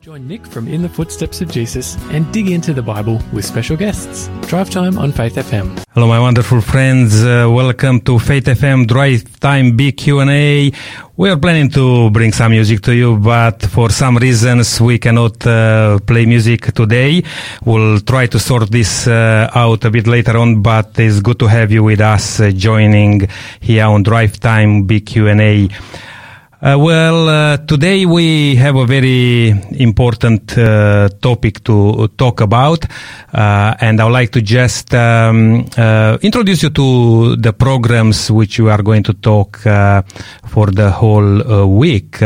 Join Nick from In the Footsteps of Jesus and dig into the Bible with special guests. Drive time on Faith FM. Hello, my wonderful friends. Uh, welcome to Faith FM Drive Time Big Q&A. We are planning to bring some music to you, but for some reasons we cannot uh, play music today. We'll try to sort this uh, out a bit later on, but it's good to have you with us uh, joining here on Drive Time Big Q&A. Uh, well, uh, today we have a very important uh, topic to talk about, uh, and I would like to just um, uh, introduce you to the programs which we are going to talk uh, for the whole week.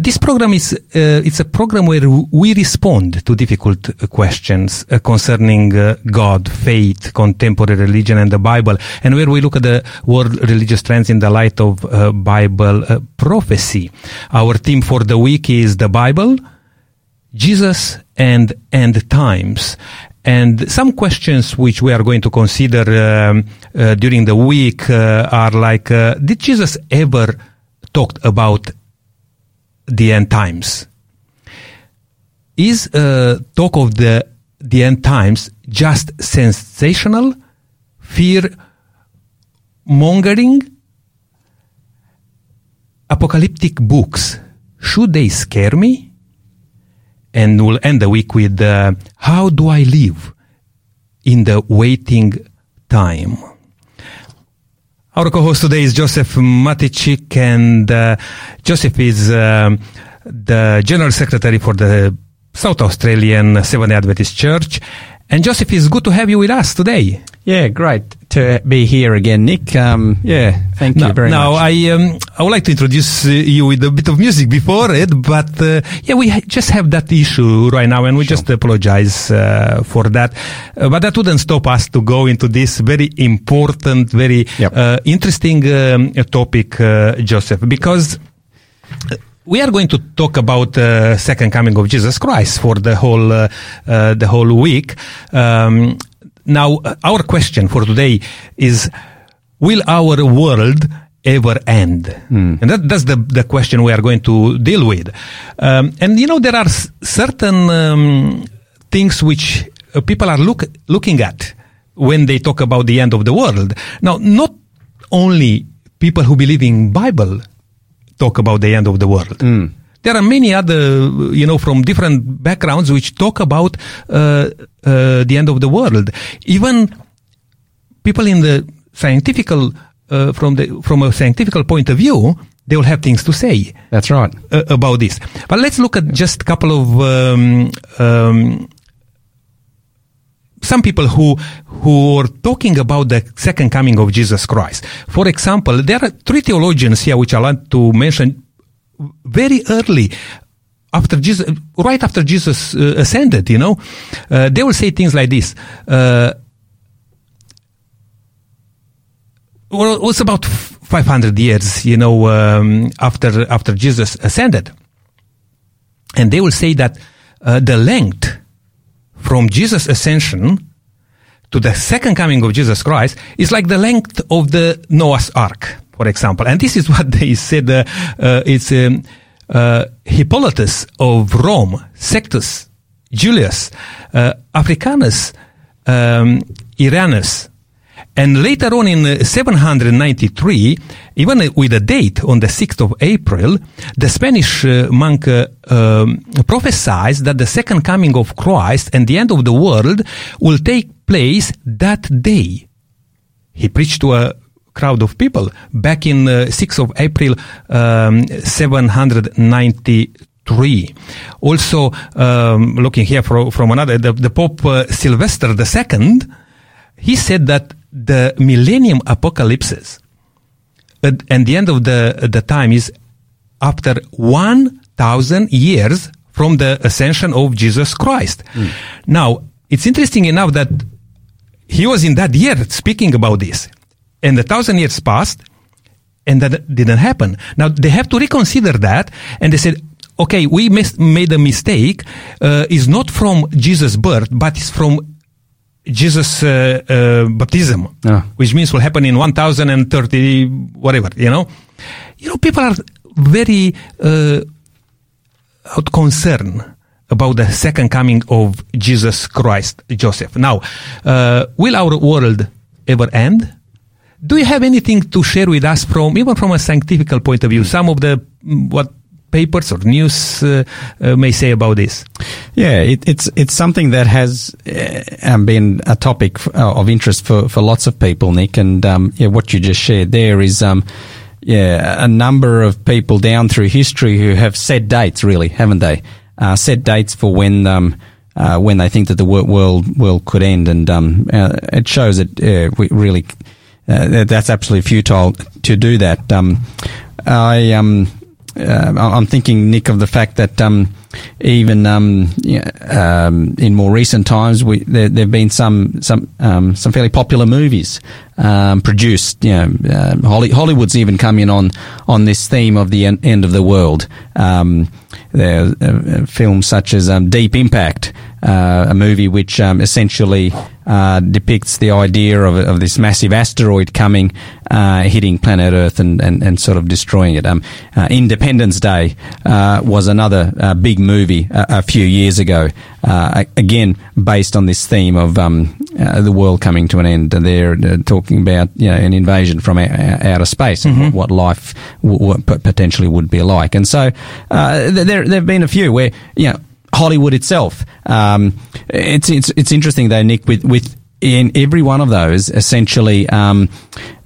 This program is it's a program where we respond to difficult questions concerning God, faith, contemporary religion, and the Bible, and where we look at the world religious trends in the light of Bible prophecy. Our theme for the week is the Bible, Jesus, and end times. And some questions which we are going to consider um, uh, during the week uh, are like, uh, did Jesus ever talk about the end times? Is uh, talk of the the end times just sensational, fear mongering, apocalyptic books, should they scare me? And we'll end the week with uh, how do I live in the waiting time? Our co-host today is Joseph Matichik, and uh, Joseph is um, the General Secretary for the South Australian Seventh Adventist Church. And Joseph, it's good to have you with us today. Yeah, great to be here again, Nick. Um, yeah, thank now, you very now much. Now, I um, I would like to introduce uh, you with a bit of music before it, but uh, yeah, we ha- just have that issue right now, and we sure. just apologize uh, for that. Uh, but that wouldn't stop us to go into this very important, very yep. Uh, interesting um, topic, uh, Joseph, because we are going to talk about the uh, second coming of Jesus Christ for the whole uh, uh, the whole week. Um, now, our question for today is: Will our world ever end? Mm. And that, that's the the question we are going to deal with. Um, and you know, there are s- certain um, things which people are look looking at when they talk about the end of the world. Now, not only people who believe in Bible talk about the end of the world. Mm. There are many other, you know, from different backgrounds which talk about uh, uh, the end of the world. Even people in the scientific, uh, from the from a scientific point of view, they will have things to say. That's right uh, about this. But let's look at just a couple of. Um, um, some people who who are talking about the second coming of Jesus Christ. For example, there are three theologians here which I want to mention very early after Jesus, right after Jesus uh, ascended. You know, uh, they will say things like this. Uh, well, it was about 500 years, you know, um, after after Jesus ascended, and they will say that uh, the length from Jesus' ascension to the second coming of Jesus Christ is like the length of the Noah's Ark, for example. And this is what they said. Uh, uh, it's um, uh, Hippolytus of Rome, Sextus, Julius, uh, Africanus, um, Irenaeus, and later on in 793, even with a date on the 6th of April, the Spanish uh, monk uh, um, that the second coming of Christ and the end of the world will take place that day. He preached to a crowd of people back in uh, 6th of April um, 793. Also, um, looking here for, from another, the, the Pope uh, Sylvester II, he said that the millennium apocalypses at, and the end of the, the time is after 1,000 years from the ascension of Jesus Christ. Mm. Now, it's interesting enough that he was in that year speaking about this, and a thousand years passed, and that didn't happen. Now, they have to reconsider that, and they said, okay, we mis- made a mistake, uh, is not from Jesus' birth, but it's from Jesus uh, uh, baptism, which means will happen in 1030 whatever. You know, you know, people are very uh, out concern about the second coming of Jesus Christ, Joseph. Now, uh, will our world ever end? Do you have anything to share with us from, even from a scientific point of view, some of the, mm, what papers or news uh, uh, may say about this? Yeah, it, it's it's something that has uh, been a topic uh, of interest for, for lots of people, Nick. And um, yeah, what you just shared there is um, yeah a number of people down through history who have set dates, really, haven't they? Uh, set dates for when um, uh, when they think that the world world could end, and um, it shows that we really uh, that's absolutely futile to do that. Um, I um, uh, I'm thinking, Nick, of the fact that um, even um, um, in more recent times, we, there have been some some um, some fairly popular movies um, produced. You know, uh, Holly, Hollywood's even come in on on this theme of the en- end of the world. There are uh, films such as Deep Impact, uh, a movie which um, essentially uh, depicts the idea of, of this massive asteroid coming, uh, hitting planet Earth and, and, and sort of destroying it. Um, uh, Independence Day uh, was another uh, big movie a, a few years ago, uh, again based on this theme of um, uh, the world coming to an end. They're uh, talking about you know an invasion from outer space and what life w- potentially would be like. And so uh, there there have been a few where you know. Hollywood itself. Um, it's it's it's interesting though, Nick. With with in every one of those, essentially, um,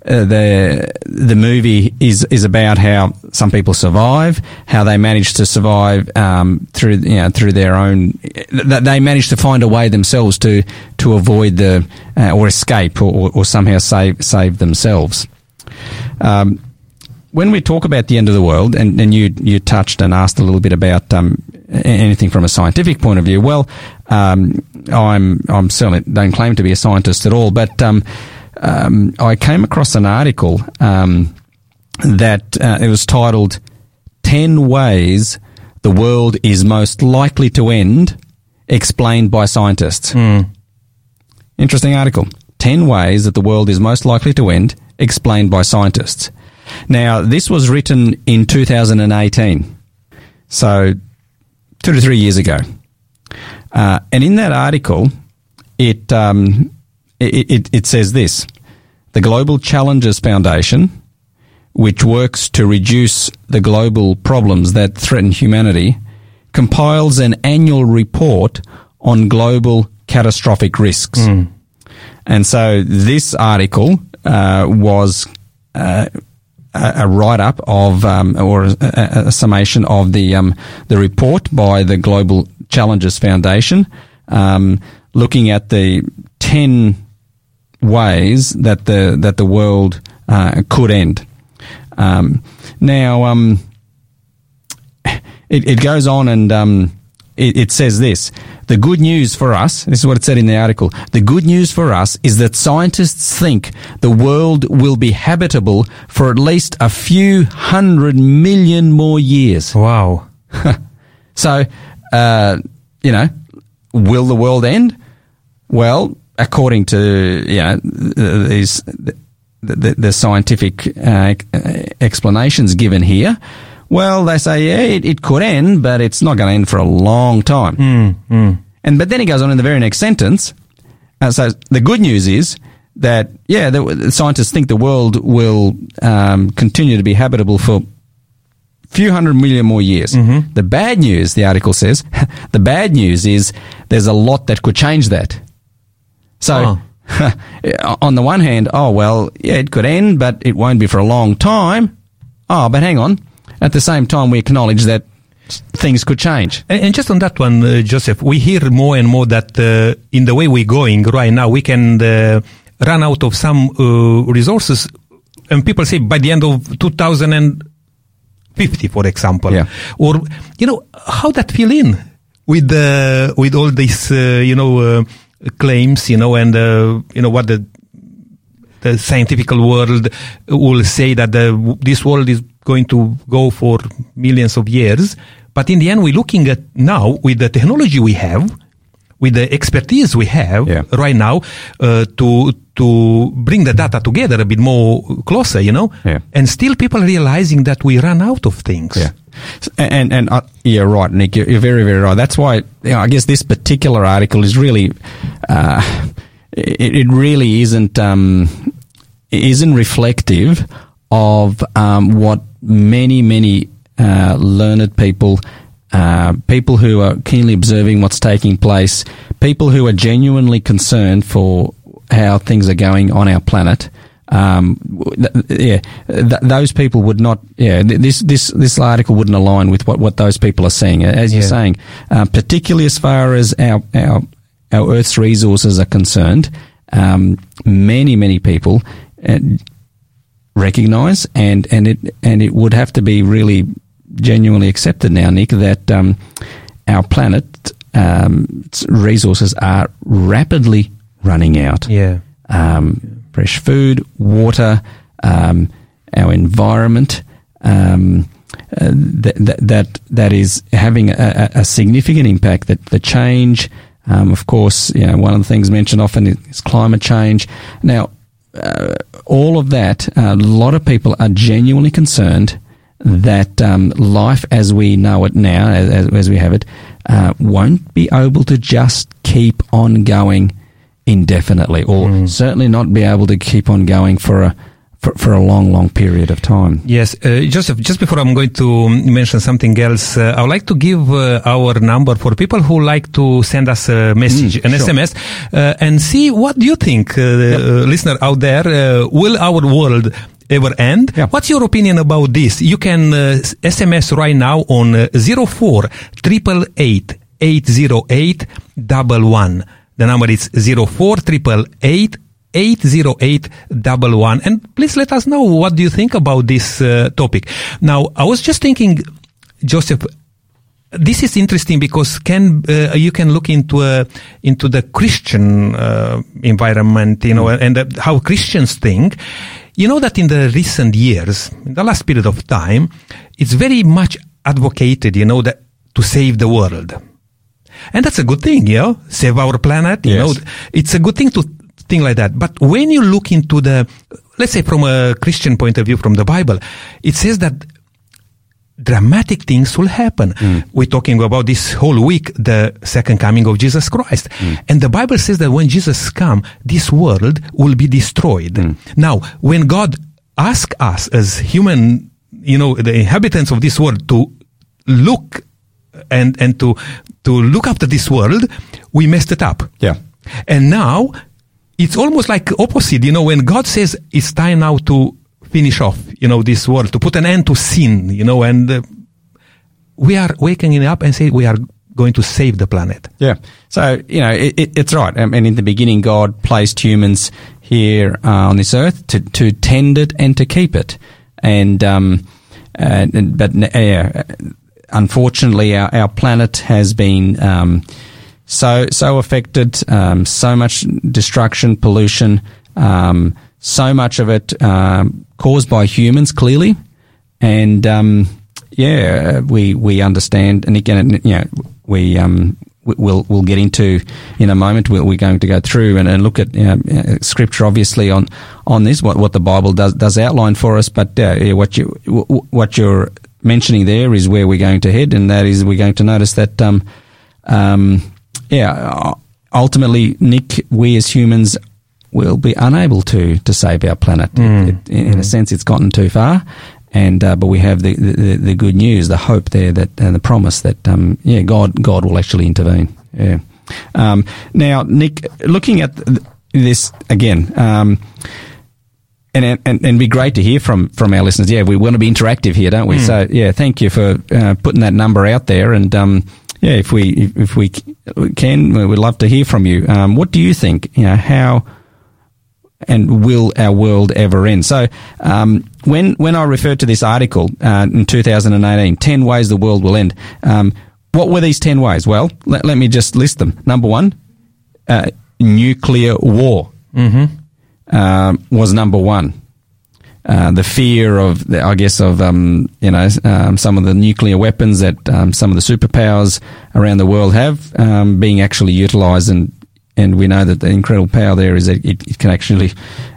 uh, the the movie is is about how some people survive, how they manage to survive um, through you know through their own. That they manage to find a way themselves to to avoid the uh, or escape or, or somehow save save themselves. Um, when we talk about the end of the world, and, and you you touched and asked a little bit about um, anything from a scientific point of view. Well, um, I'm I'm certainly don't claim to be a scientist at all, but um, um, I came across an article um, that uh, it was titled 10 Ways the World is Most Likely to End, explained by scientists. Interesting article. 10 ways that the world is most likely to end, explained by scientists. Now, this was written in 2018. So, two to three years ago. Uh, and in that article, it, um, it, it, it says this The Global Challenges Foundation, which works to reduce the global problems that threaten humanity, compiles an annual report on global catastrophic risks. And so this article uh, was uh, a, write up of um, or a, a, a summation of the um, the report by the Global Challenges Foundation, um, looking at the ten ways that the that the world uh, could end. Um, now, um, it, it goes on and um, it, it says this. The good news for us, this is what it said in the article. The good news for us is that scientists think the world will be habitable for at least a few hundred million more years. Wow. So, uh, you know, will the world end? Well, according to you know these the, the, the scientific uh, explanations given here, well, they say yeah, it, it could end, but it's not going to end for a long time. And but then he goes on in the very next sentence. Uh, so the good news is that yeah, the, the scientists think the world will um, continue to be habitable for few hundred million more years. The bad news, the article says, the bad news is there's a lot that could change that. So, on the one hand, oh, well, yeah, it could end, but it won't be for a long time. Oh, but hang on. At the same time, we acknowledge that things could change. And, just on that one, uh, Joseph, we hear more and more that uh, in the way we're going right now, we can uh, run out of some uh, resources. And people say by the end of 2050, for example, Yeah. or you know how that fill in with the with all these uh, you know uh, claims, you know, and uh, you know what the the scientific world will say that the, this world is going to go for millions of years. But in the end, we're looking at now with the technology we have, with the expertise we have Yeah. right now, uh, to to bring the data together a bit more closer, you know, Yeah. and still people realizing that we run out of things. Yeah. And and uh, yeah, right, Nick. You're, you're, very very right. That's why you know, I guess this particular article is really, uh, it, it, really isn't um, isn't reflective of um, what many many uh, learned people. Uh, people who are keenly observing what's taking place, people who are genuinely concerned for how things are going on our planet, um, th- yeah, th- those people would not. Yeah, this this this article wouldn't align with what, what those people are saying. As you're saying, uh, particularly as far as our our our Earth's resources are concerned, um, many many people uh, recognise and and it and it would have to be really genuinely accepted now, Nick, that um, our planet um, resources are rapidly running out. Yeah. Um, fresh food, water, um, our environment. Um, uh, that, that that is having a, a, significant impact. That the change, um, of course, you know, one of the things mentioned often is climate change. Now, uh, all of that, a lot of people are genuinely concerned that um, life as we know it now, as, as we have it, uh, won't be able to just keep on going indefinitely, or mm. certainly not be able to keep on going for a for, for, a long, long period of time. Yes, uh, Joseph. Just before I'm going to mention something else, uh, I would like to give uh, our number for people who like to send us a message, mm, an sure. SMS, uh, and see what do you think, uh, yep. listener out there. Uh, will our world ever end? Yep. What's your opinion about this? You can SMS right now on uh, 04 888 808 the number is 0488 80811 and please let us know what do you think about this uh, topic. Now, I was just thinking, Joseph, this is interesting because can uh, you can look into uh, into the Christian uh, environment, you know, and uh, how Christians think. You know that in the recent years, in the last period of time, it's very much advocated, you know, that to save the world and that's a good thing, you know, save our planet, you yes. know, it's a good thing to think like that. But when you look into the, let's say from a Christian point of view, from the Bible, it says that dramatic things will happen. Mm. We're talking about this whole week, the second coming of Jesus Christ. Mm. And the Bible says that when Jesus come, this world will be destroyed. Mm. Now, when God asks us as human, you know, the inhabitants of this world to look and, and to to look after this world, we messed it up. Yeah. And now it's almost like opposite. You know, when God says it's time now to finish off, you know, this world, to put an end to sin, you know, and uh, we are waking up and say we are going to save the planet. Yeah. So, you know, it, it, it's right. I mean, in the beginning, God placed humans here uh, on this earth to, to tend it and to keep it. And, um, uh, but, uh, unfortunately, our, our planet has been um, so so affected, um, so much destruction, pollution, um, so much of it um, caused by humans, clearly, and um, yeah, we we understand, and again, you know, we um, we'll we'll get into in a moment. We're, we're going to go through and, and look at you know, scripture, obviously on on this, what what the Bible does does outline for us. But uh, what you what you're mentioning there is where we're going to head, and that is we're going to notice that, um, um, yeah, ultimately, Nick, we as humans will be unable to to save our planet. Mm. It, in mm. a sense, it's gotten too far. And uh, but we have the, the, the good news, the hope there that and the promise that um, yeah God God will actually intervene. Yeah. Um, now, Nick, looking at this again, um, and, and and be great to hear from from our listeners. Yeah, we want to be interactive here, don't we? Mm. So yeah, thank you for uh, putting that number out there. And um, yeah, if we if, we can, we'd love to hear from you. Um, what do you think? You know how and will our world ever end? So, um, when when I referred to this article uh, in 2018, 10 ways the world will end. Um, what were these 10 ways? Well, let, let me just list them. Number one, uh, nuclear war. Mm-hmm uh, was number one. Uh, the fear of, the, I guess, of um, you know um, some of the nuclear weapons that um, some of the superpowers around the world have um, being actually utilised, and and we know that the incredible power there is that it, it can actually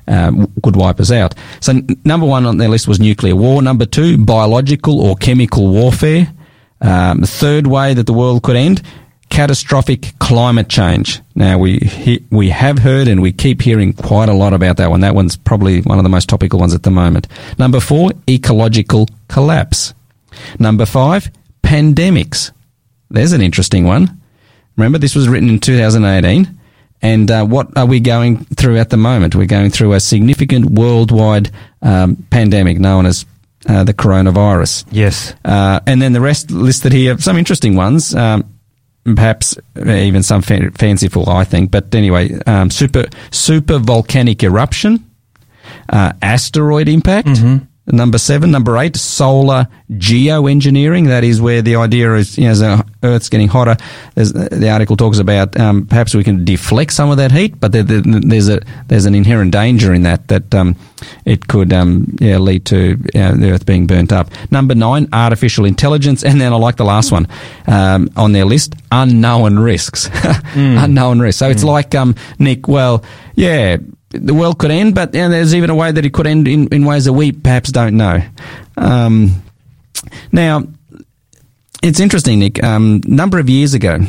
um, could wipe us out. So n- number one on their list was nuclear war. Number two, biological or chemical warfare. Um, the third way that the world could end, catastrophic climate change. Now we he, we have heard and we keep hearing quite a lot about that one. That one's probably one of the most topical ones at the moment. Number four, ecological collapse. Number five, pandemics. There's an interesting one. Remember, this was written in 2018. And uh, what are we going through at the moment? We're going through a significant worldwide um, pandemic known as uh, the coronavirus. Yes. Uh, and then the rest listed here, some interesting ones, um, perhaps even some fa- fanciful, I think. But anyway, um, super super volcanic eruption, uh, asteroid impact. Number seven, number eight, solar geoengineering. That is where the idea is, you know, as the Earth's getting hotter, the article talks about um, perhaps we can deflect some of that heat, but there, there, there's a there's an inherent danger in that that um, it could um, yeah, lead to uh, the Earth being burnt up. Number nine, artificial intelligence, and then I like the last one um, on their list, unknown risks. unknown risks. So it's like um, Nick. Well, yeah the world could end, but you know, there's even a way that it could end in, in ways that we perhaps don't know. Um, now, it's interesting, Nick. Um, number of years ago,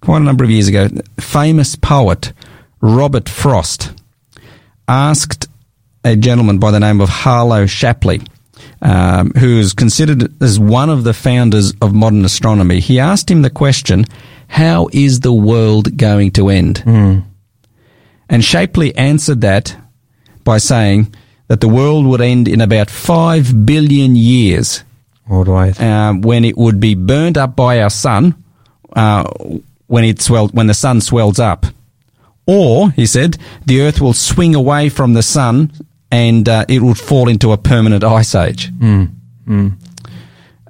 quite a number of years ago, famous poet Robert Frost asked a gentleman by the name of Harlow Shapley, um, who is considered as one of the founders of modern astronomy. He asked him the question, "How is the world going to end?" And Shapley answered that by saying that the world would end in about five billion years, All right. um, when it would be burnt up by our sun, uh, when it swelled, when the sun swells up, or he said the Earth will swing away from the sun and uh, it would fall into a permanent ice age.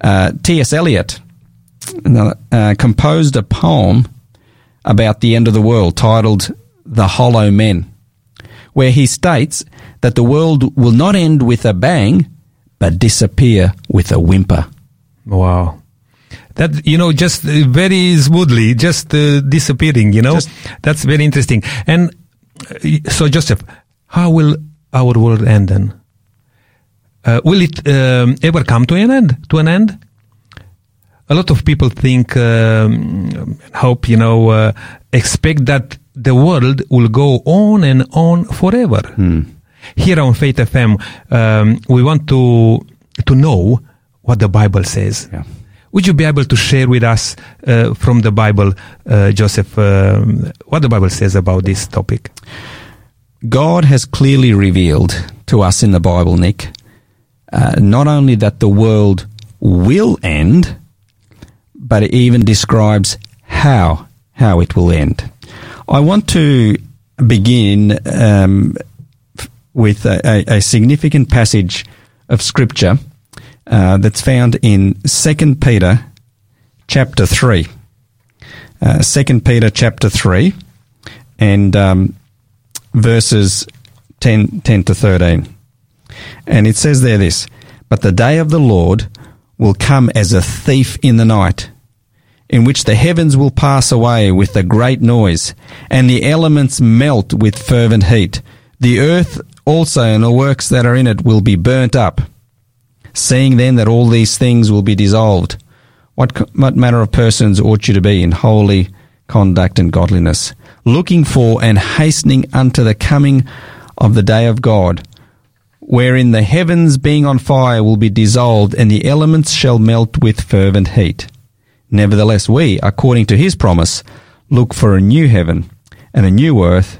Uh, T.S. Eliot uh, composed a poem about the end of the world titled The Hollow Men, where he states that the world will not end with a bang, but disappear with a whimper. Wow. That, you know, just uh, very smoothly, just uh, disappearing, you know? Just- That's very interesting. And uh, so, Joseph, how will our world end then? Uh, will it um, ever come to an end? To an end? A lot of people think, um, hope, you know, uh, expect that the world will go on and on forever. Here on Faith FM, um, we want to to know what the Bible says. Yeah. Would you be able to share with us uh, from the Bible, uh, Joseph, um, what the Bible says about this topic? God has clearly revealed to us in the Bible, Nick, uh, not only that the world will end, but it even describes how how it will end. I want to begin um, with a, a, significant passage of Scripture uh, that's found in Second Peter chapter three. Uh, Peter chapter three, and um, verses 10, 10 to 13. And it says there this But the day of the Lord will come as a thief in the night, in which the heavens will pass away with a great noise, and the elements melt with fervent heat. The earth also and the works that are in it will be burnt up. Seeing then that all these things will be dissolved, what, what manner of persons ought you to be in holy conduct and godliness, looking for and hastening unto the coming of the day of God, wherein the heavens being on fire will be dissolved, and the elements shall melt with fervent heat. Nevertheless, we, according to his promise, look for a new heaven and a new earth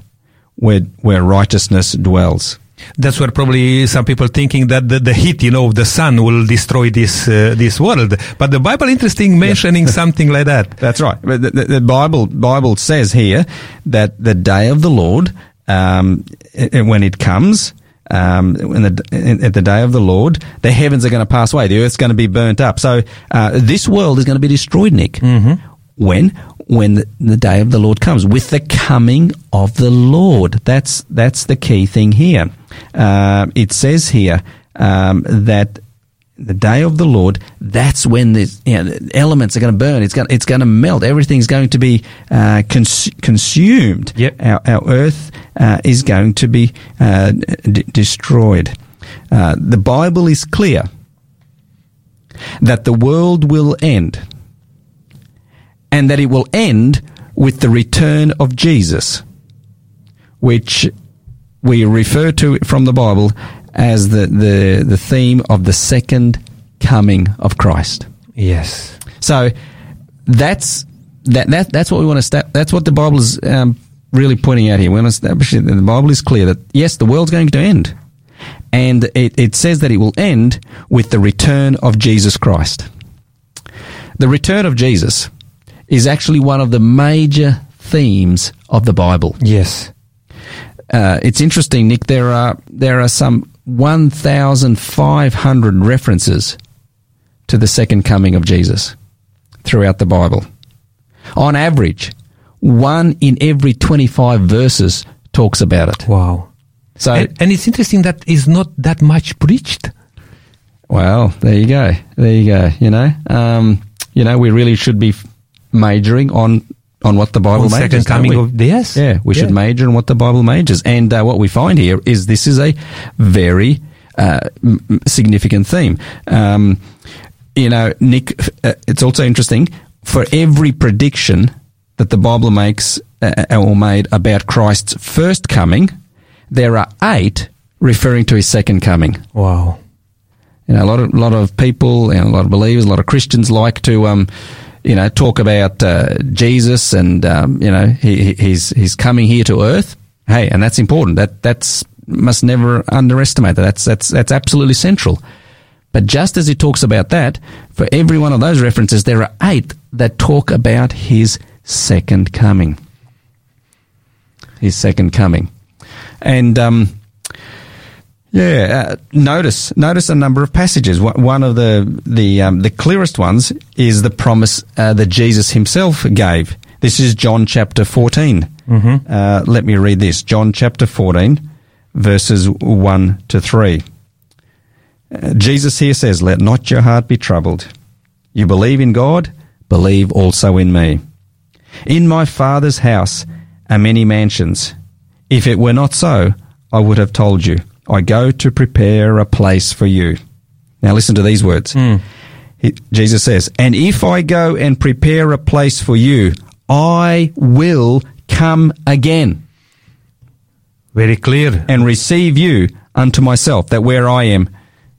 where, where righteousness dwells. That's where probably some people thinking that the, the heat, you know, of the sun will destroy this uh, this world. But the Bible, interesting, mentioning something like that. That's right. The, the, the Bible Bible says here that the day of the Lord, um, when it comes, um, when the, i- at the day of the Lord, the heavens are going to pass away. The earth's going to be burnt up. So uh, this world is going to be destroyed, Nick. Mm-hmm. When? When the, the day of the Lord comes, with the coming of the Lord. That's that's the key thing here. Uh, it says here um, that the day of the Lord, that's when the, you know, the elements are going to burn. It's going, it's going to melt. Everything's going to be uh, cons- consumed. Yep. Our, our earth uh, is going to be uh, d- destroyed. Uh, the Bible is clear that the world will end and that it will end with the return of Jesus, which we refer to from the Bible as the, the, the theme of the second coming of Christ. Yes. So that's that, that that's what we want to sta- that's what the Bible is um, really pointing out here. We want to establish that the Bible is clear that yes, the world's going to end, and it, it says that it will end with the return of Jesus Christ. The return of Jesus is actually one of the major themes of the Bible. Yes. Uh, it's interesting, Nick. There are there are some 1,500 references to the second coming of Jesus throughout the Bible. On average, one in every 25 verses talks about it. Wow. So, and, and it's interesting that is not that much preached. well, there you go. There you go. You know, um, you know, we really should be majoring on on what the Bible On majors. second coming of the yes. Yeah, we should major in what the Bible majors. And uh, what we find here is this is a very uh, m- significant theme. Um, you know, Nick, uh, it's also interesting for every prediction that the Bible makes uh, or made about Christ's first coming, there are eight referring to his second coming. Wow. You know, a lot of lot of people and a lot of believers, a lot of Christians like to, um, you know, talk about uh, Jesus and um, you know he, he- he's he's coming here to earth. Hey, and that's important. That that's must never underestimate that. That's that's that's absolutely central. But just as he talks about that, for every one of those references, there are eight that talk about his second coming. His second coming, and um, yeah, uh, notice notice a number of passages. One of the the um, the clearest ones is the promise uh, that Jesus himself gave. This is John chapter 14 Uh, let me read this. John chapter fourteen, verses one to three. Uh, Jesus here says, "Let not your heart be troubled. You believe in God, believe also in me. In my Father's house are many mansions. If it were not so, I would have told you. I go to prepare a place for you. Now listen to these words. He- Jesus says, And if I go and prepare a place for you, I will come again Very clear. and receive you unto myself, that where I am,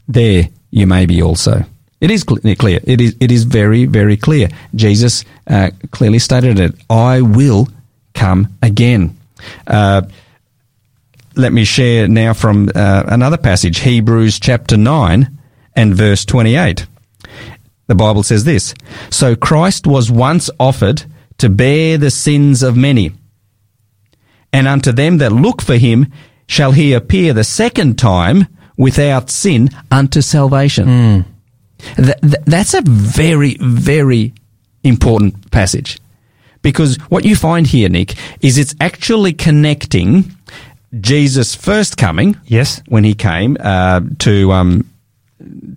there you may be also. It is clear. It is. It is very, very clear. Jesus uh, clearly stated it. I will come again. Uh, let me share now from uh, another passage, Hebrews chapter nine and verse twenty-eight. The Bible says this: So Christ was once offered to bear the sins of many and unto them that look for him shall he appear the second time without sin unto salvation. Th- th- that's a very, very important passage. Because what you find here, Nick, is it's actually connecting Jesus' first coming, Yes. when he came uh, to um,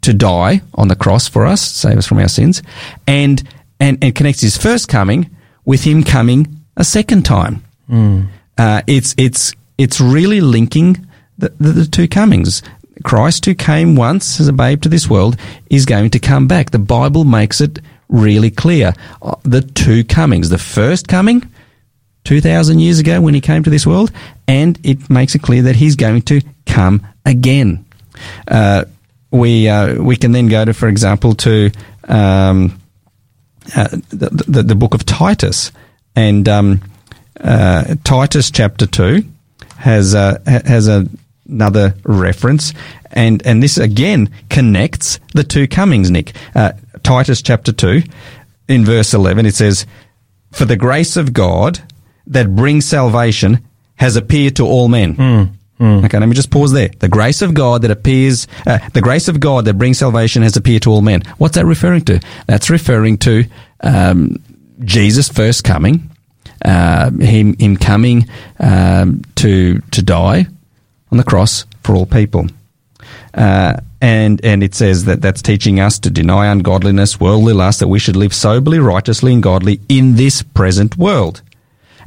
to die on the cross for us, save us from our sins, and and and connects his first coming with him coming a second time. Uh, it's it's it's really linking the, the, the two comings. Christ, who came once as a babe to this world, is going to come back. The Bible makes it really clear. Uh, The two comings. The first coming, 2,000 years ago when he came to this world, and it makes it clear that he's going to come again. Uh, we, uh, we can then go to, for example, to um, uh, the, the, the book of Titus. And um, uh, Titus chapter 2 has, has a, another reference. And, and this again connects the two comings, Nick. Uh, Titus chapter 2, in verse 11, it says, For the grace of God that brings salvation has appeared to all men. Okay, let me just pause there. The grace of God that appears, uh, the grace of God that brings salvation has appeared to all men. What's that referring to? That's referring to um, Jesus' first coming, uh, him him coming um, to to die on the cross for all people. Uh, and and it says that that's teaching us to deny ungodliness, worldly lust, that we should live soberly, righteously, and godly in this present world.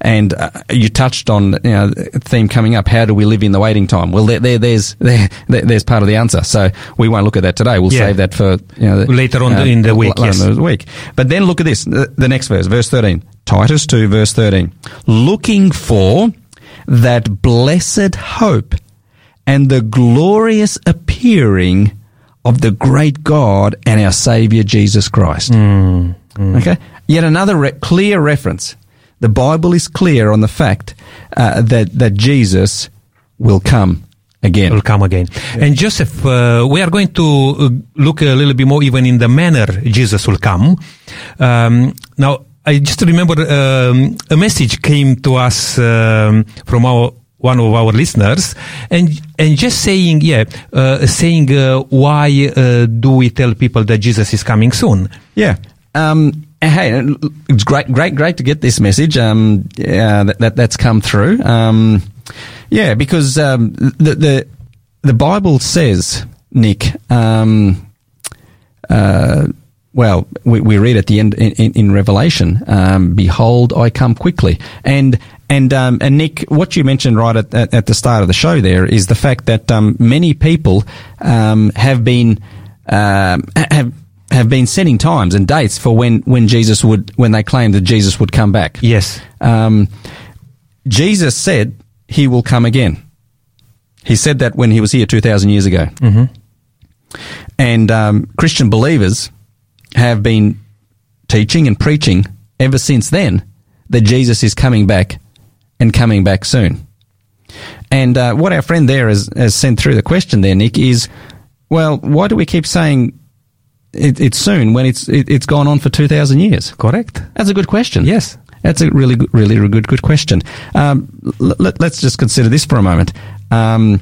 And uh, you touched on you know, theme coming up. How do we live in the waiting time? Well, there, there there's there, there's part of the answer. So we won't look at that today. We'll Yeah. save that for you know, Later on in the uh, week, later yes. in the week. But then look at this. The, the next verse, verse thirteen, Titus two, verse thirteen. Looking for that blessed hope and the glorious appearing of the great God and our Savior Jesus Christ. Mm, mm. Okay? Yet another re- clear reference. The Bible is clear on the fact uh, that, that Jesus will come again. will come again. And Joseph, uh, we are going to uh, look a little bit more even in the manner Jesus will come. Um, now, I just remember um, a message came to us um, from our one of our listeners, and and just saying, yeah, uh, saying uh, why uh, do we tell people that Jesus is coming soon? Yeah. Um, hey, it's great, great, great to get this message. Um, yeah, that, that that's come through. Um, yeah, because um, the the the Bible says, Nick. Um, uh, well, we, we read at the end in, in, in Revelation, um, "Behold, I come quickly," and and um, and Nick, what you mentioned right at, at, at the start of the show there is the fact that um, many people um, have been um, have have been setting times and dates for when, when Jesus would when they claimed that Jesus would come back. Yes. Um, Jesus said he will come again. He said that when he was here two thousand years ago. Mm-hmm. And um, Christian believers have been teaching and preaching ever since then that Jesus is coming back and coming back soon. And uh, what our friend there has, has sent through the question there, Nick, is well, why do we keep saying it, it's soon when it's it, it's gone on for two thousand years? Correct. That's a good question. Yes. That's a really, good, really good, good question. Um, l- let, us just consider this for a moment. Um,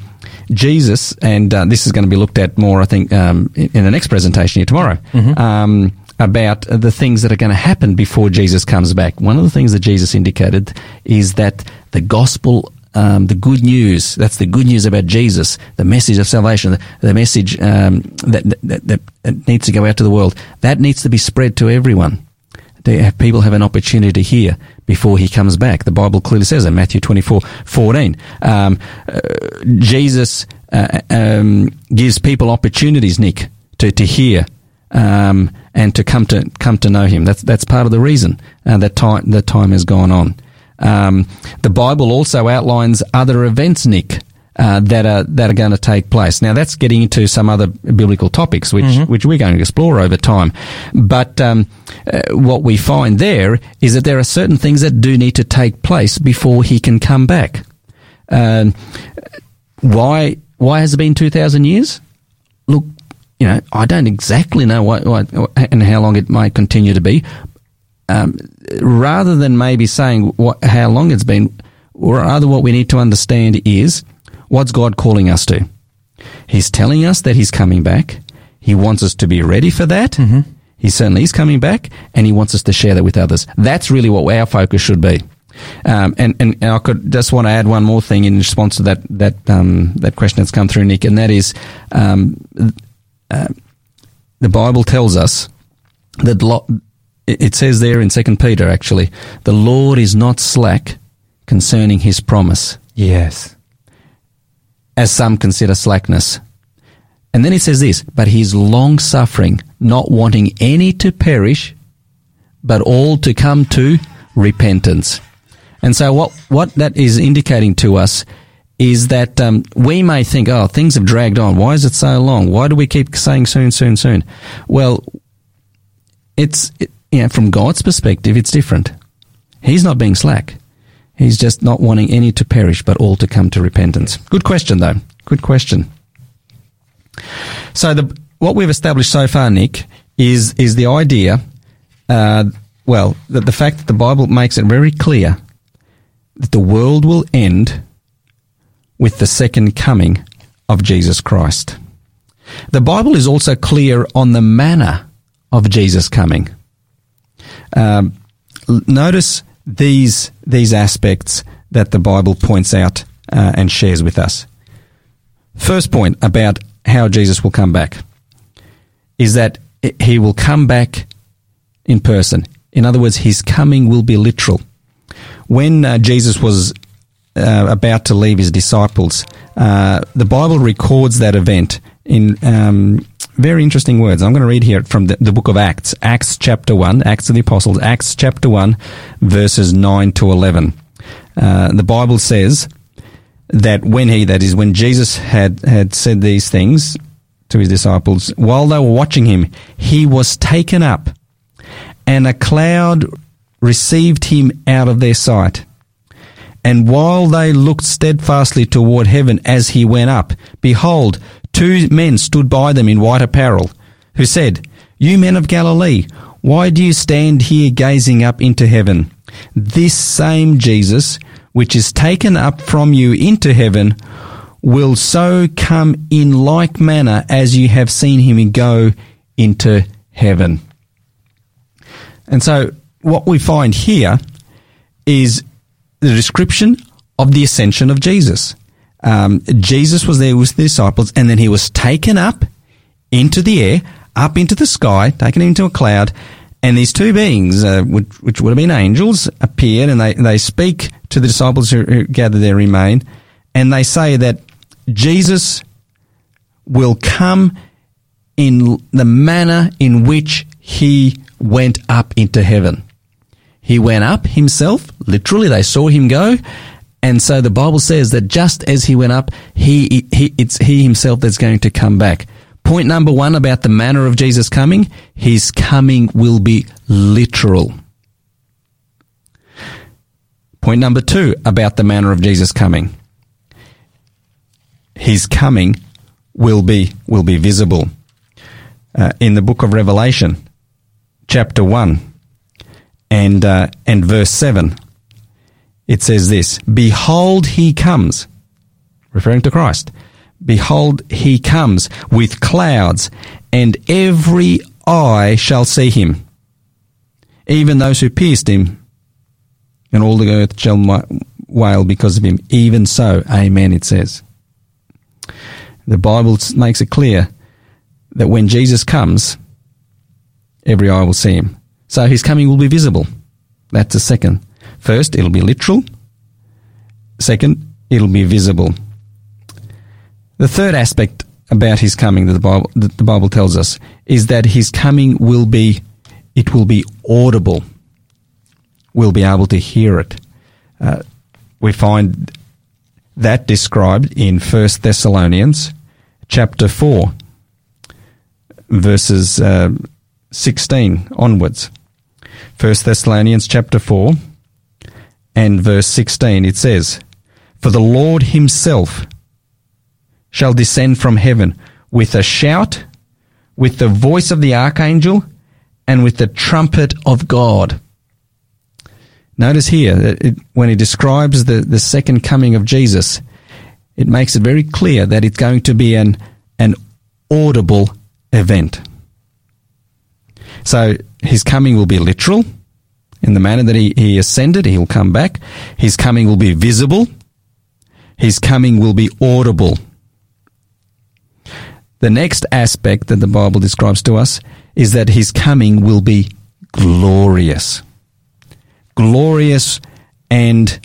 Jesus, and uh, this is going to be looked at more, I think, um, in, in the next presentation here tomorrow, um, about the things that are going to happen before Jesus comes back. One of the things that Jesus indicated is that the gospel um, the good news. That's the good news about Jesus, the message of salvation, the, the message um, that, that, that, that needs to go out to the world. That needs to be spread to everyone. Have, people have an opportunity to hear before he comes back. The Bible clearly says in Matthew 24, 14. Um, uh, Jesus uh, um, gives people opportunities, Nick, to, to hear um, and to come to come to know him. That's that's part of the reason uh, that time that time has gone on. Um, the Bible also outlines other events, Nick, uh, that are that are going to take place. Now that's getting into some other biblical topics, which which we're going to explore over time. But um, uh, what we find there is that there are certain things that do need to take place before he can come back. Um, why why has it been two thousand years? Look, you know, I don't exactly know what, what and how long it might continue to be. Um, rather than maybe saying what, how long it's been, or rather what we need to understand is what's God calling us to. He's telling us that He's coming back. He wants us to be ready for that. He certainly is coming back, and He wants us to share that with others. That's really what our focus should be. Um, and, and, and I could just want to add one more thing in response to that that um, that question that's come through, Nick, and that is um, uh, the Bible tells us that lo- it says there in Second Peter actually, the Lord is not slack concerning His promise, Yes. as some consider slackness. And then it says this, but He is long suffering, not wanting any to perish, but all to come to repentance. And so what, what that is indicating to us is that um, we may think, oh, things have dragged on. Why is it so long? Why do we keep saying soon, soon, soon? Well, it's, it, you know, from God's perspective, it's different. He's not being slack. He's just not wanting any to perish, but all to come to repentance. Good question, though. Good question. So the what we've established so far, Nick, is is the idea. Uh, well, that the fact that the Bible makes it very clear that the world will end with the second coming of Jesus Christ. The Bible is also clear on the manner of Jesus coming. Um, notice these these aspects that the Bible points out uh, and shares with us. First point about how Jesus will come back is that he will come back in person. In other words, his coming will be literal. When uh, Jesus was uh, about to leave his disciples, uh, the Bible records that event in um, very interesting words. I'm going to read here from the, the, book of Acts, Acts chapter 1, Acts of the Apostles, Acts chapter 1, verses 9 to 11. Uh, the Bible says that when he, that is, when Jesus had, had said these things to his disciples, while they were watching him, he was taken up, and a cloud received him out of their sight. And while they looked steadfastly toward heaven as he went up, behold, two men stood by them in white apparel, who said, You men of Galilee, why do you stand here gazing up into heaven? This same Jesus, which is taken up from you into heaven, will so come in like manner as you have seen him go into heaven. And so what we find here is the description of the ascension of Jesus. Um, Jesus was there with the disciples, and then he was taken up into the air, up into the sky, taken into a cloud, and these two beings, uh, which, which, would have been angels, appeared, and they, they speak to the disciples who, who gather there remain, and they say that Jesus will come in the manner in which he went up into heaven. He went up himself, literally, they saw him go. And so the Bible says that just as he went up, he, he, it's he himself that's going to come back. Point number one about the manner of Jesus coming, his coming will be literal. Point number two about the manner of Jesus coming. His coming will be, will be visible. Uh, in the book of Revelation, chapter 1, and uh, and verse seven. It says this: "Behold, he comes," referring to Christ. "Behold, he comes with clouds, and every eye shall see him, even those who pierced him, and all the earth shall wail because of him. Even so, Amen." It says. The Bible makes it clear that when Jesus comes, every eye will see him. So his coming will be visible. That's the second. First, it'll be literal. Second, it'll be visible. The third aspect about his coming that the Bible, that the Bible tells us is that his coming will be, it will be audible. We'll be able to hear it. Uh, we find that described in 1 Thessalonians chapter 4, verses uh, 16 onwards. 1 Thessalonians chapter 4 and verse 16 it says, For the Lord himself shall descend from heaven with a shout, with the voice of the archangel, and with the trumpet of God. Notice here that it, when he describes the, the second coming of Jesus, it makes it very clear that it's going to be an, an audible event. So his coming will be literal in the manner that he, he ascended, he will come back. His coming will be visible. His coming will be audible. The next aspect that the Bible describes to us is that his coming will be glorious. Glorious and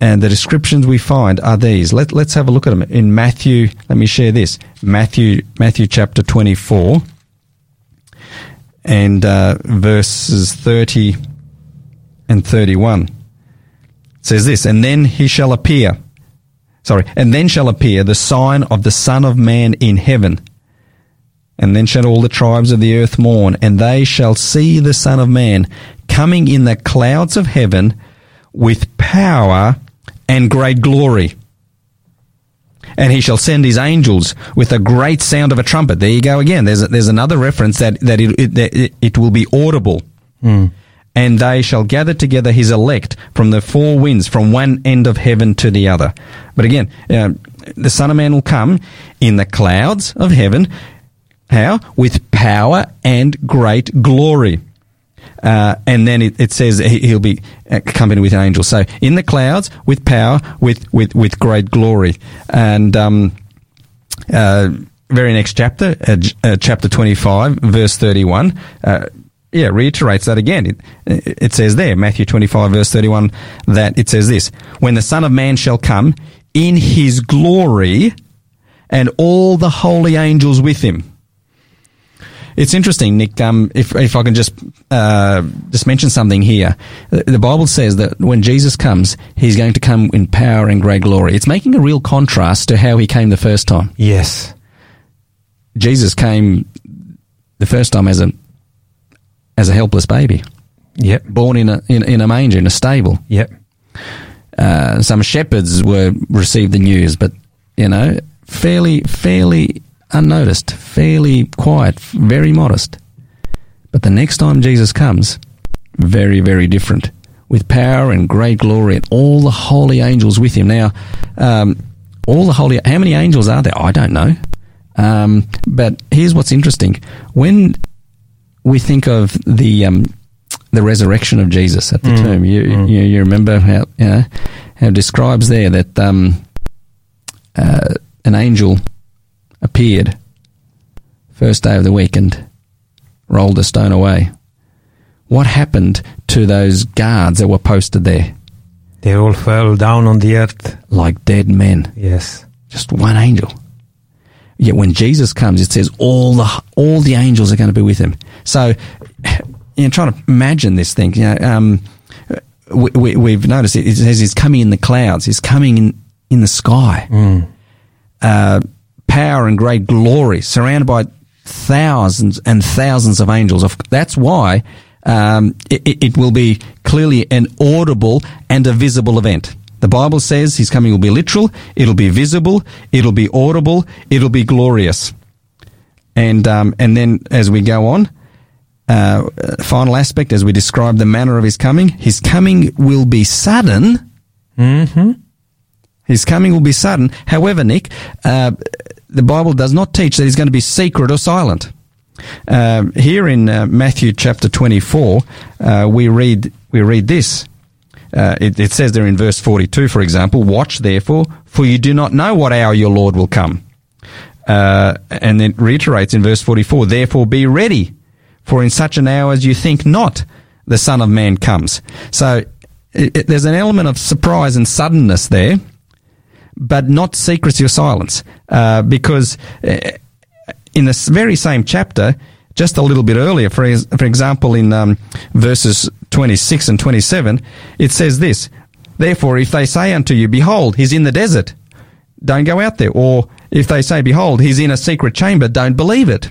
and the descriptions we find are these. Let, let's have a look at them in Matthew. Let me share this. Matthew, Matthew chapter 24 and uh, verses 30 and 31. It says this, and then he shall appear. Sorry, and then shall appear the sign of the Son of Man in heaven. And then shall all the tribes of the earth mourn, and they shall see the Son of Man coming in the clouds of heaven with power and great glory. And he shall send his angels with a great sound of a trumpet. There you go again. There's a, there's another reference that that it it, that it will be audible. Mm. And they shall gather together his elect from the four winds, from one end of heaven to the other. But again, uh, the Son of Man will come in the clouds of heaven. How? With power and great glory. Uh, and then it, it says he'll be accompanied with angels. So in the clouds, with power, with with with great glory, and um, uh, very next chapter, uh, uh, chapter 25, verse 31, uh, yeah, reiterates that again. It, it says there, Matthew 25, verse 31, that it says this When the Son of Man shall come in his glory and all the holy angels with him. It's interesting, Nick. Um, if if I can just uh, just mention something here, the, the Bible says that when Jesus comes, he's going to come in power and great glory. It's making a real contrast to how he came the first time. Yes. Jesus came the first time as a as a helpless baby, Yep. born in a in, in a manger in a stable. Yep. Uh, some shepherds were received the news, but you know, fairly fairly unnoticed, fairly quiet, very modest. But the next time Jesus comes, very very different, with power and great glory, and all the holy angels with him. Now, um, all the holy, how many angels are there? I don't know. Um, but here's what's interesting: when we think of the um, the resurrection of Jesus at the tomb, you, you you remember how you know, how it describes there that um, uh, an angel appeared first day of the week and rolled a stone away. What happened to those guards that were posted there? They all fell down on the earth. Like dead men. Yes. Just one angel. Yet when Jesus comes, it says all the all the angels are going to be with him. So, you know, trying to imagine this thing. You know, um, we, we, we've noticed it, it says he's coming in the clouds. He's coming in in the sky. Uh, power and great glory, surrounded by thousands and thousands of angels. That's why um, it, it- will be clearly an audible and a visible event. The Bible says His coming will be literal. It'll be visible. It'll be audible. It'll be glorious. And um, and then as we go on, uh, final aspect as we describe the manner of His coming, His coming will be sudden. His coming will be sudden. However, Nick, uh, the Bible does not teach that he's going to be secret or silent. Uh, here in uh, Matthew chapter 24, uh, we read we read this. Uh, it, it says there in verse 42, for example, "Watch therefore, for you do not know what hour your Lord will come." Uh, and then reiterates in verse 44, "Therefore be ready, for in such an hour as you think not, the Son of Man comes." So it, it- there's an element of surprise and suddenness there but not secrecy or silence, uh, because uh, in this very same chapter, just a little bit earlier, for for example, in um, verses twenty six and twenty seven, it says this: Therefore, if they say unto you, Behold, he's in the desert, don't go out there. Or if they say, Behold, he's in a secret chamber, don't believe it.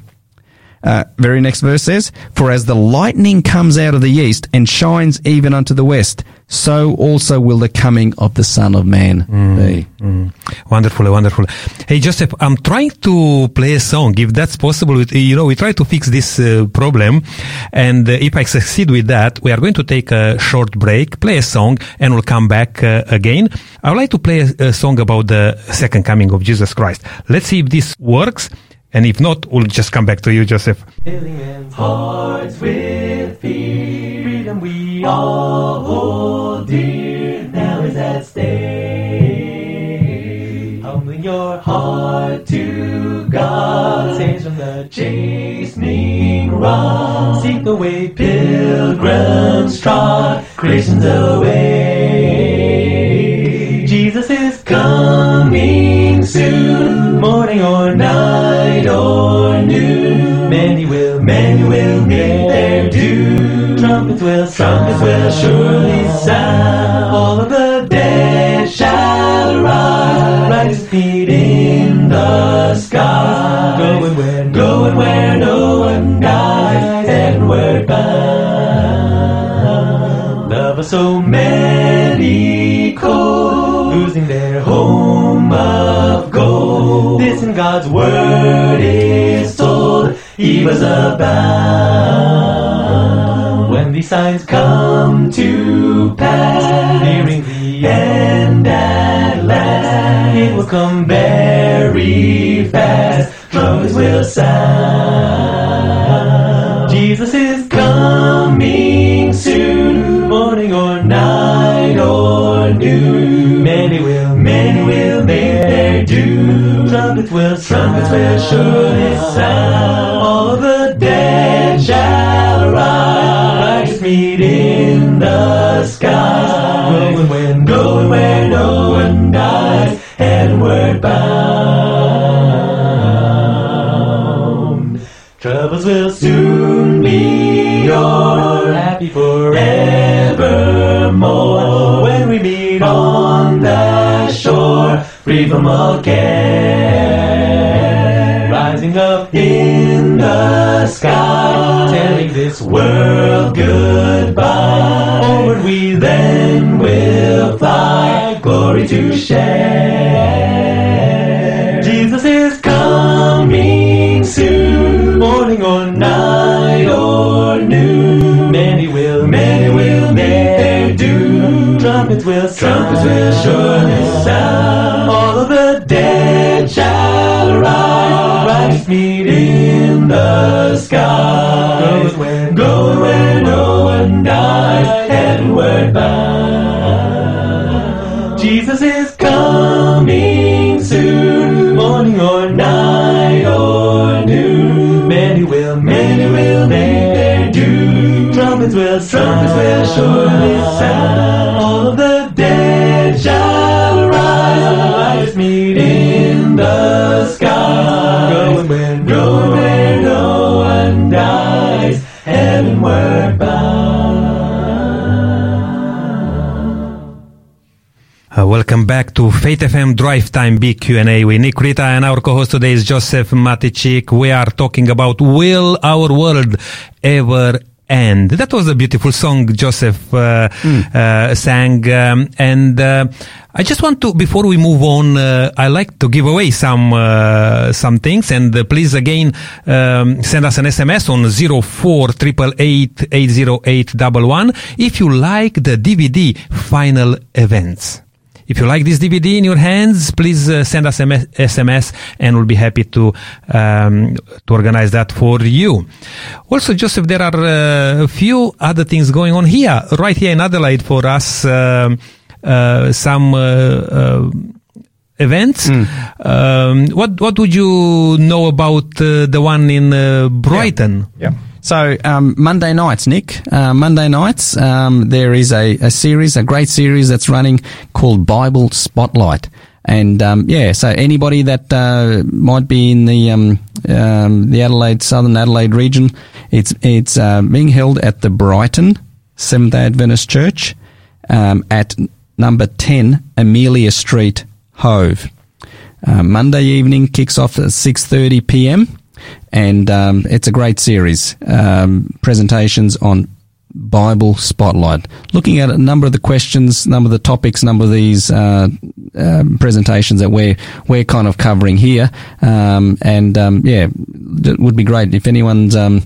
Uh, very next verse says, For as the lightning comes out of the east and shines even unto the west, so also will the coming of the Son of Man be. Wonderful, wonderful. Hey, Joseph, I'm trying to play a song. If that's possible, you know, we try to fix this uh, problem. And uh, if I succeed with that, we are going to take a short break, play a song, and we'll come back uh, again. I would like to play a, a song about the second coming of Jesus Christ. Let's see if this works. And if not, we'll just come back to you, Joseph. Hearts with fear. Freedom we all hold dear. Now is at stake. Humbling your heart to God. Saves from the chastening rod. Seek the way pilgrims trod. Away. Jesus is coming soon. Morning or night or noon. Many will, many will meet their doom. Trumpets will, trumpets will surely sound. All of the dead shall rise. Righteous feet in the sky. Going where, going where no one dies. Heavenward bound. Love of so many This in God's word is told, He was about When these signs come to pass, nearing the end at last, it will come very fast. Trumpets will sound. Jesus is coming soon, morning or night or noon. Many will, do. Trumpets will, trumpets will surely sound. All the dead shall rise. Righteous meet in the sky. Going where, going where no one dies. Heavenward bound. Troubles will soon be o'er. Happy forevermore. Free from all care. Rising up in the sky. Telling this world goodbye. Onward we then will fly. Glory to share. Jesus is coming soon. Morning or night or noon. Many will, many will meet their doom. Trumpets will, trumpets will surely sound. All of the dead shall rise. Righteous meet in the sky. Going where, going where no one dies. Heavenward bound. Jesus is coming soon. Morning or night or noon. Many will, many will make their doom. Trumpets will, trumpets will surely sound. In the sky. Going where, going where no one dies. Heavenward bound. Uh, welcome back to Faith FM Drive Time Big Q&A with Nick Rita and our co-host today is Joseph Matichik. We are talking about Will Our World Ever End? That was a beautiful song Joseph uh, uh, sang um, and uh, I just want to, before we move on, uh, I like to give away some uh, some things, and uh, please again um, send us an SMS on zero four triple eight eight zero eight double one if you like the DVD final events. If you like this DVD in your hands, please uh, send us a me- SMS and we'll be happy to um, to organize that for you. Also, Joseph, there are uh, a few other things going on here, right here in Adelaide for us. um some uh, uh, events. Um, what what would you know about uh, the one in uh, Brighton? Yeah. So um, Monday nights, Nick. Uh, Monday nights, um, there is a, a series, a great series that's running called Bible Spotlight. And um, yeah, so anybody that uh, might be in the um, um, the Adelaide, Southern Adelaide region, it's it's uh, being held at the Brighton Seventh Day Adventist Church um, at number ten Amelia Street, Hove. Uh, Monday evening kicks off at six thirty p.m. and um, it's a great series. Um, presentations on Bible Spotlight, looking at a number of the questions, number of the topics, number of these uh, um, presentations that we're we're kind of covering here, um, and um, yeah, it would be great if anyone's um,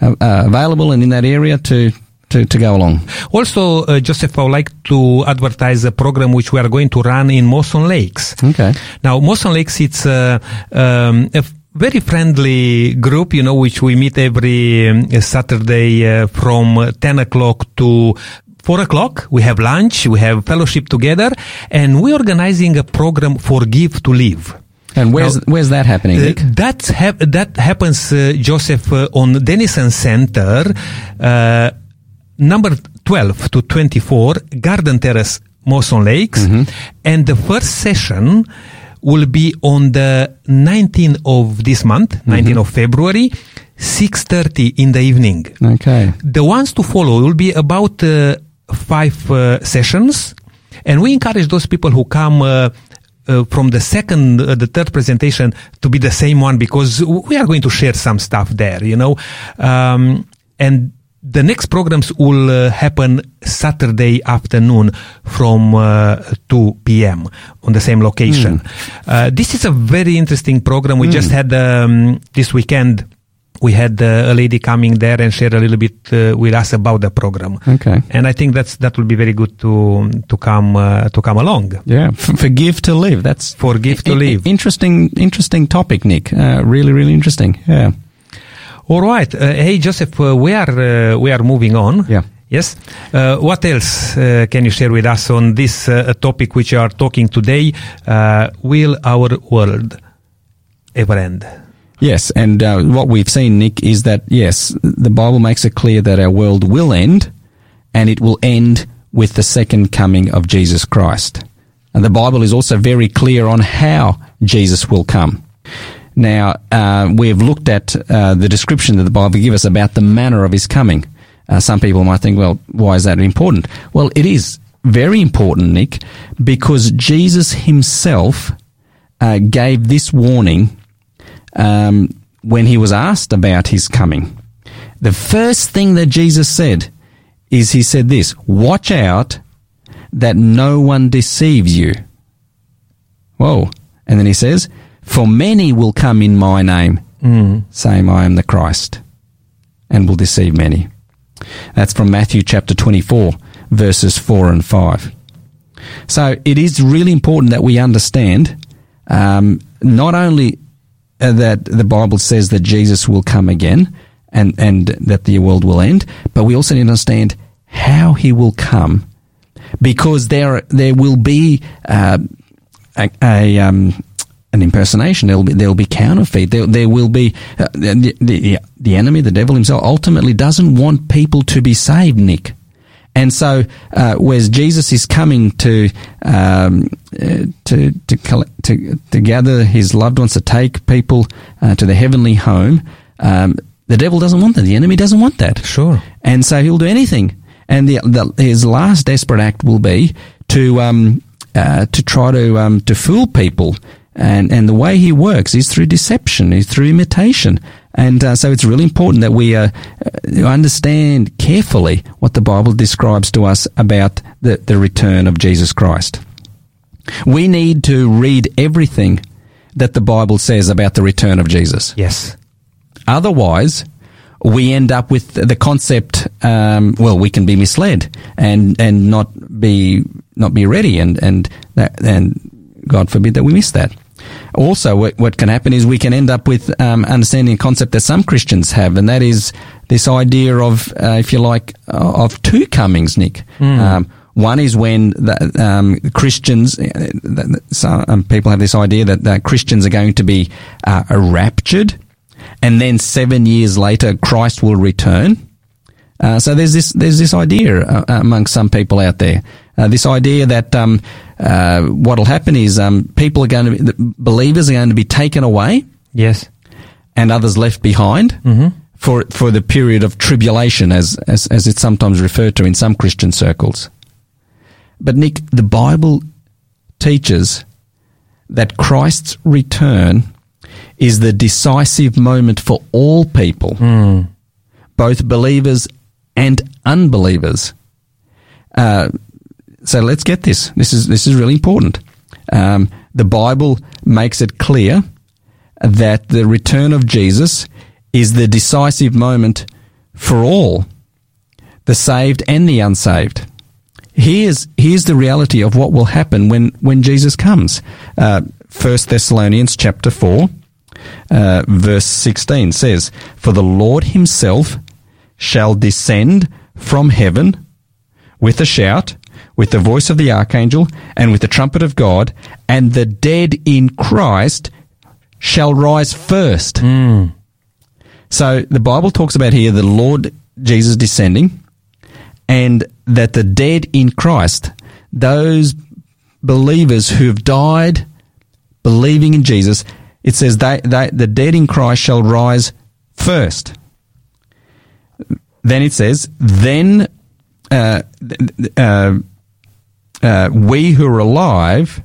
uh, uh, available and in that area to. To, to go along. Also, uh, Joseph, I would like to advertise a program which we are going to run in Mawson Lakes. Okay. Now, Mawson Lakes, it's uh, um, a very friendly group, you know, which we meet every um, Saturday uh, from 10 o'clock to four o'clock. We have lunch, we have fellowship together, and we're organizing a program Forgive to Live. And where's Now, where's that happening, Uh, Nick? that hap- that happens, uh, Joseph, uh, on Denison Center, uh, number 12 to 24, Garden Terrace, Mawson Lakes. Mm-hmm. And the first session will be on the 19th of this month, Mm-hmm. 19th of February, 6.30 in the evening. Okay. The ones to follow will be about uh, five uh, sessions, and we encourage those people who come uh, uh, from the second, uh, the third presentation to be the same one because we are going to share some stuff there, you know, um, and. The next programs will uh, happen Saturday afternoon from uh, 2 p.m. on the same location. Uh, this is a very interesting program. We just had um, this weekend we had uh, a lady coming there and share a little bit uh, with us about the program. Okay. And I think that's that will be very good to to come uh, to come along. Yeah. F- forgive to live. That's Forgive to live. Interesting, interesting topic, Nick. Uh, really, really interesting. Yeah. All right. Uh, hey Joseph, uh, we are uh, we are moving on. Yeah. Yes. Uh, what else uh, can you share with us on this uh, topic which you are talking today? Uh, will our world ever end? Yes, and uh, what we've seen, Nick, is that yes, the Bible makes it clear that our world will end, and it will end with the second coming of Jesus Christ. And the Bible is also very clear on how Jesus will come. Now, uh, we've looked at uh, the description that the Bible gives us about the manner of his coming. Uh, some people might think, well, why is that important? Well, it is very important, Nick, because Jesus himself uh, gave this warning um, when he was asked about his coming. The first thing that Jesus said is he said this, watch out that no one deceives you. Whoa. And then he says, for many will come in my name, saying I am the Christ, and will deceive many. That's from Matthew chapter 24, verses 4 and 5. So it is really important that we understand um, not only uh, that the Bible says that Jesus will come again and, and that the world will end, but we also need to understand how he will come because there, there will be uh, a, a um, an impersonation. There'll be there'll be counterfeit. There, there will be uh, the, the the enemy, the devil himself, ultimately doesn't want people to be saved, Nick. And so, uh, whereas Jesus is coming to um, uh, to to, collect, to to gather his loved ones to take people uh, to the heavenly home, um, the devil doesn't want that. The enemy doesn't want that. Sure. And so he'll do anything. And the, the his last desperate act will be to um, uh, to try to um, to fool people. And and the way he works is through deception, is through imitation. And uh, so it's really important that we uh, uh, understand carefully what the Bible describes to us about the, the return of Jesus Christ. We need to read everything that the Bible says about the return of Jesus. Yes. Otherwise, we end up with the concept. Um, well, we can be misled and and not be not be ready, and and that, and God forbid that we miss that. Also, what, what can happen is we can end up with um, understanding a concept that some Christians have, and that is this idea of, uh, if you like, uh, of two comings, Nick. Um, one is when the, um, Christians, uh, some um, people have this idea that, that Christians are going to be uh, raptured, and then seven years later Christ will return. Uh, so there's this there's this idea uh, among some people out there. Uh, this idea that um, uh, what'll happen is um, people are going to be the believers are going to be taken away Yes. and others left behind for for the period of tribulation, as, as as it's sometimes referred to in some Christian circles. But Nick, the Bible teaches that Christ's return is the decisive moment for all people, both believers and unbelievers. Uh, so let's get this. This is this is really important. Um, the Bible makes it clear that the return of Jesus is the decisive moment for all, the saved and the unsaved. Here's here's the reality of what will happen when when Jesus comes. Uh, First Thessalonians chapter four, uh, verse sixteen says, "For the Lord Himself shall descend from heaven with a shout, with the voice of the archangel, and with the trumpet of God, and the dead in Christ shall rise first. So the Bible talks about here the Lord Jesus descending, and that the dead in Christ, those believers who have died believing in Jesus, it says they, they the dead in Christ shall rise first. Then it says, then uh, uh, uh, we who are alive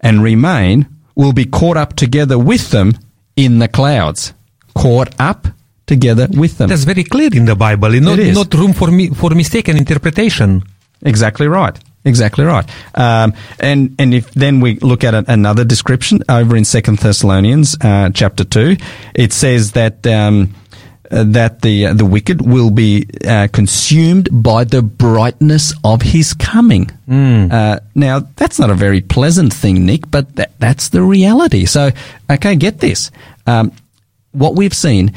and remain will be caught up together with them in the clouds. Caught up together with them. That's very clear in the Bible. Not, It is. not room for mi- for mistaken interpretation. Exactly right. Exactly right. Um, and and if then we look at another description over in Second Thessalonians uh, chapter two, it says that. Um, that the uh, the wicked will be uh, consumed by the brightness of his coming. Uh, now that's not a very pleasant thing, Nick, but that, that's the reality. So, okay, get this. Um, what we've seen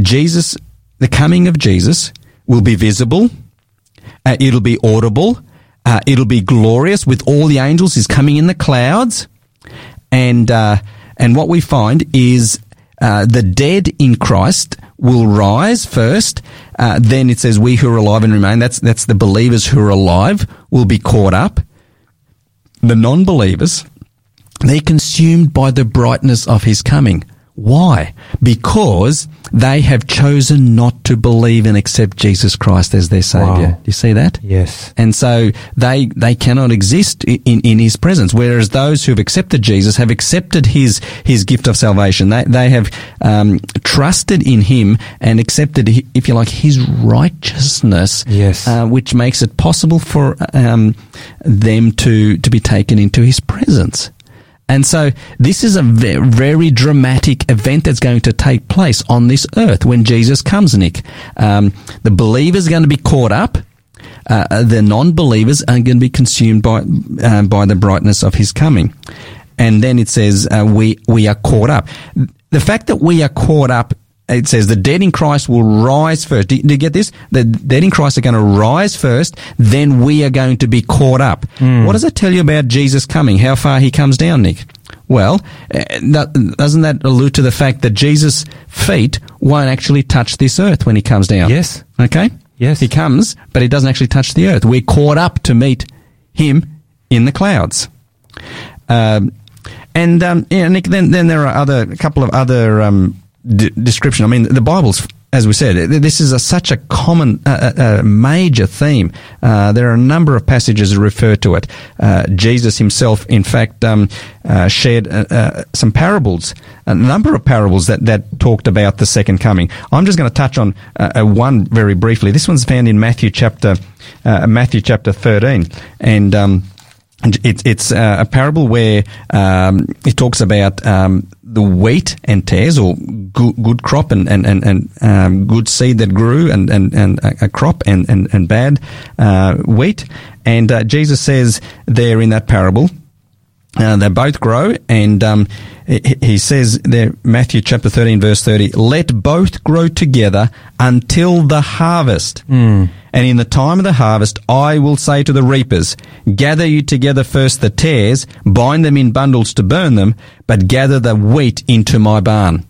Jesus, the coming of Jesus, will be visible. Uh, it'll be audible. Uh, it'll be glorious with all the angels. He's coming in the clouds, and uh, and what we find is uh, the dead in Christ will rise first. Uh, then it says, "We who are alive and remain." That's that's the believers who are alive will be caught up. The non-believers, they're consumed by the brightness of His coming. Why? Because they have chosen not to believe and accept Jesus Christ as their Savior. Wow. Do you see that? Yes. And so they they cannot exist in, in his presence. Whereas those who've accepted Jesus have accepted his his gift of salvation. They they have um, trusted in him and accepted, if you like, his righteousness. Yes. Uh, which makes it possible for um, them to to be taken into his presence. And so this is a ve- very dramatic event that's going to take place on this earth when Jesus comes, Nick. Um, the believers are going to be caught up. Uh, the non-believers are going to be consumed by uh, by the brightness of His coming, and then it says uh, we we are caught up. The fact that we are caught up, it says the dead in Christ will rise first. Do, do you get this? The dead in Christ are going to rise first, then we are going to be caught up. What does it tell you about Jesus coming? How far He comes down, Nick? Well, uh, that- doesn't that allude to the fact that Jesus' feet won't actually touch this earth when He comes down? Yes. Okay. Yes. He comes, but he doesn't actually touch the earth. We're caught up to meet him in the clouds. Um, and um, yeah, Nick. Then, then there are other a couple of other um, d- description. I mean, the Bible's, as we said, this is a, such a common, uh, uh, major theme. Uh, there are a number of passages that refer to it. Uh, Jesus himself, in fact, um, uh, shared uh, uh, some parables, a number of parables that, that talked about the second coming. I'm just going to touch on one very briefly. This one's found in Matthew chapter Matthew chapter 13, and um, and It's uh, a parable where um, it talks about um, the wheat and tares, or good, good crop and and and, and um, good seed that grew, and and, and a a crop and and and bad uh, wheat. And uh, Jesus says there in that parable, uh, they both grow, and um, he, says there, Matthew chapter 13, verse 30, let both grow together until the harvest. And in the time of the harvest, I will say to the reapers, gather you together first the tares, bind them in bundles to burn them, but gather the wheat into my barn.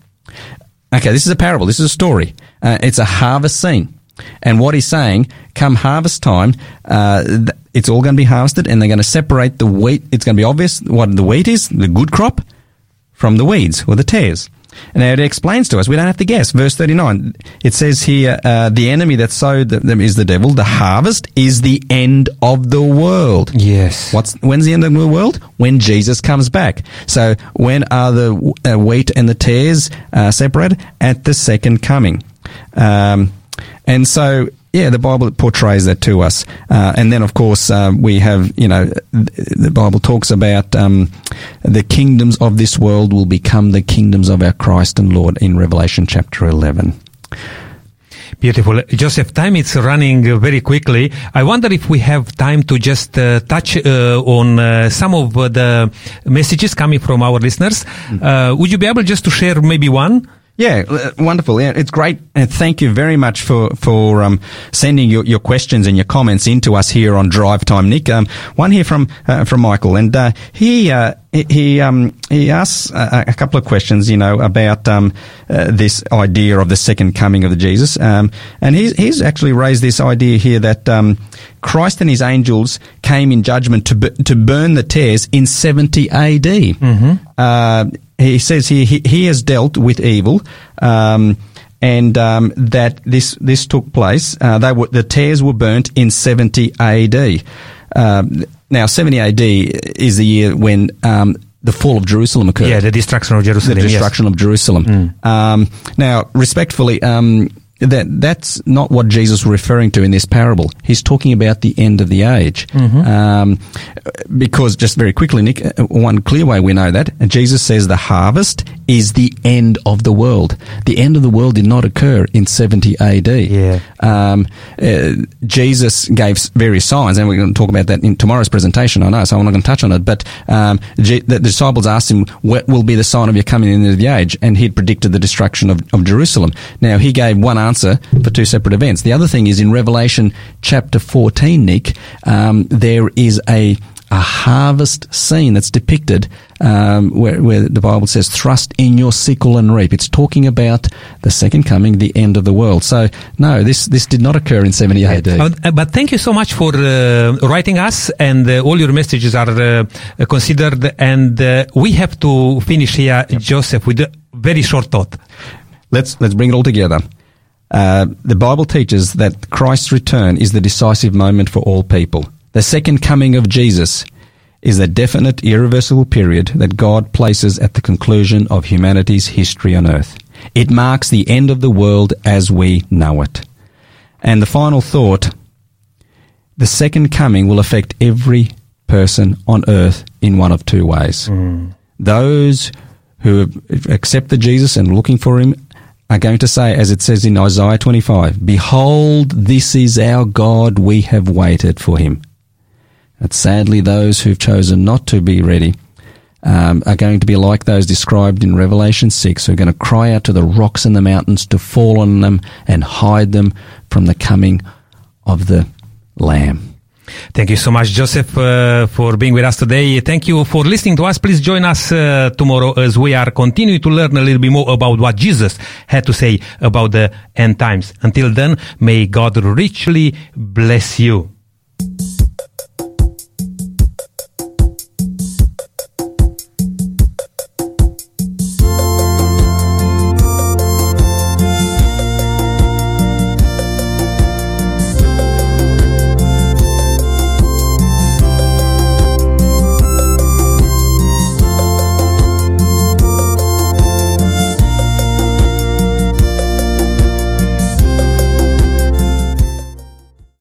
Okay, this is a parable. This is a story. Uh, it's a harvest scene. And what he's saying, come harvest time, uh, th- it's all going to be harvested and they're going to separate the wheat. It's going to be obvious what the wheat is, the good crop, from the weeds or the tares. And it explains to us, we don't have to guess. Verse 39, it says here, uh, the enemy that sowed them is the devil. The harvest is the end of the world. Yes. What's when's the end of the world? When Jesus comes back. So when are the uh, wheat and the tares uh, separated? At the second coming. Um, and so yeah, the Bible portrays that to us. Uh, and then of course uh, we have you know the Bible talks about um, the kingdoms of this world will become the kingdoms of our Christ and Lord in Revelation chapter eleven. Beautiful. Joseph, time is running very quickly. I wonder if we have time to just uh, touch uh, on uh, some of the messages coming from our listeners. Uh, would you be able just to share maybe one? Yeah, uh, wonderful. Yeah, it's great. And thank you very much for for um, sending your, your questions and your comments into us here on Drive Time, Nick. Um, one here from uh, from Michael, and uh, he uh, he um, he asks a, a couple of questions, you know, about um, uh, this idea of the second coming of the Jesus, um, and he's he's actually raised this idea here that um, Christ and his angels came in judgment to bu- to burn the tares in seventy A.D. Uh, he says here he, he has dealt with evil, um, and um, that this this took place. Uh, they were the tares were burnt in seventy A.D. Um, now seventy A.D. is the year when um, the fall of Jerusalem occurred Yeah, the destruction of Jerusalem. the yes. destruction of Jerusalem. Um, now, respectfully, um, that that's not what Jesus was referring to in this parable. He's talking about the end of the age. Um, because just very quickly, Nick, uh, one clear way we know that Jesus says the harvest is the end of the world. The end of the world did not occur in 70 AD. Yeah. Um, uh, Jesus gave various signs, and we're going to talk about that in tomorrow's presentation. I know, so I'm not going to touch on it. But um, G- the disciples asked him, "What will be the sign of your coming into the age?" And he'd predicted the destruction of, of Jerusalem. Now he gave one answer for two separate events. The other thing is in Revelation chapter 14, Nick, um, there is a a harvest scene that's depicted um, where, where the Bible says, thrust in your sickle and reap. It's talking about the second coming, the end of the world. So, no, this, this did not occur in 70 AD. Uh, but thank you so much for uh, writing us, and uh, all your messages are uh, considered. And uh, we have to finish here, Joseph, with a very short thought. Let's, let's bring it all together. Uh, the Bible teaches that Christ's return is the decisive moment for all people. The second coming of Jesus is a definite, irreversible period that God places at the conclusion of humanity's history on earth. It marks the end of the world as we know it. And the final thought, the second coming will affect every person on earth in one of two ways. Those who accept the Jesus and looking for him are going to say, as it says in Isaiah 25, Behold, this is our God, we have waited for him. But sadly, those who've chosen not to be ready um, are going to be like those described in Revelation 6, who are going to cry out to the rocks and the mountains to fall on them and hide them from the coming of the Lamb. Thank you so much, Joseph, uh, for being with us today. Thank you for listening to us. Please join us uh, tomorrow as we are continuing to learn a little bit more about what Jesus had to say about the end times. Until then, may God richly bless you.